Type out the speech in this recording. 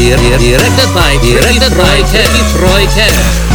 Directed by Directed by Kevin Troy Ken.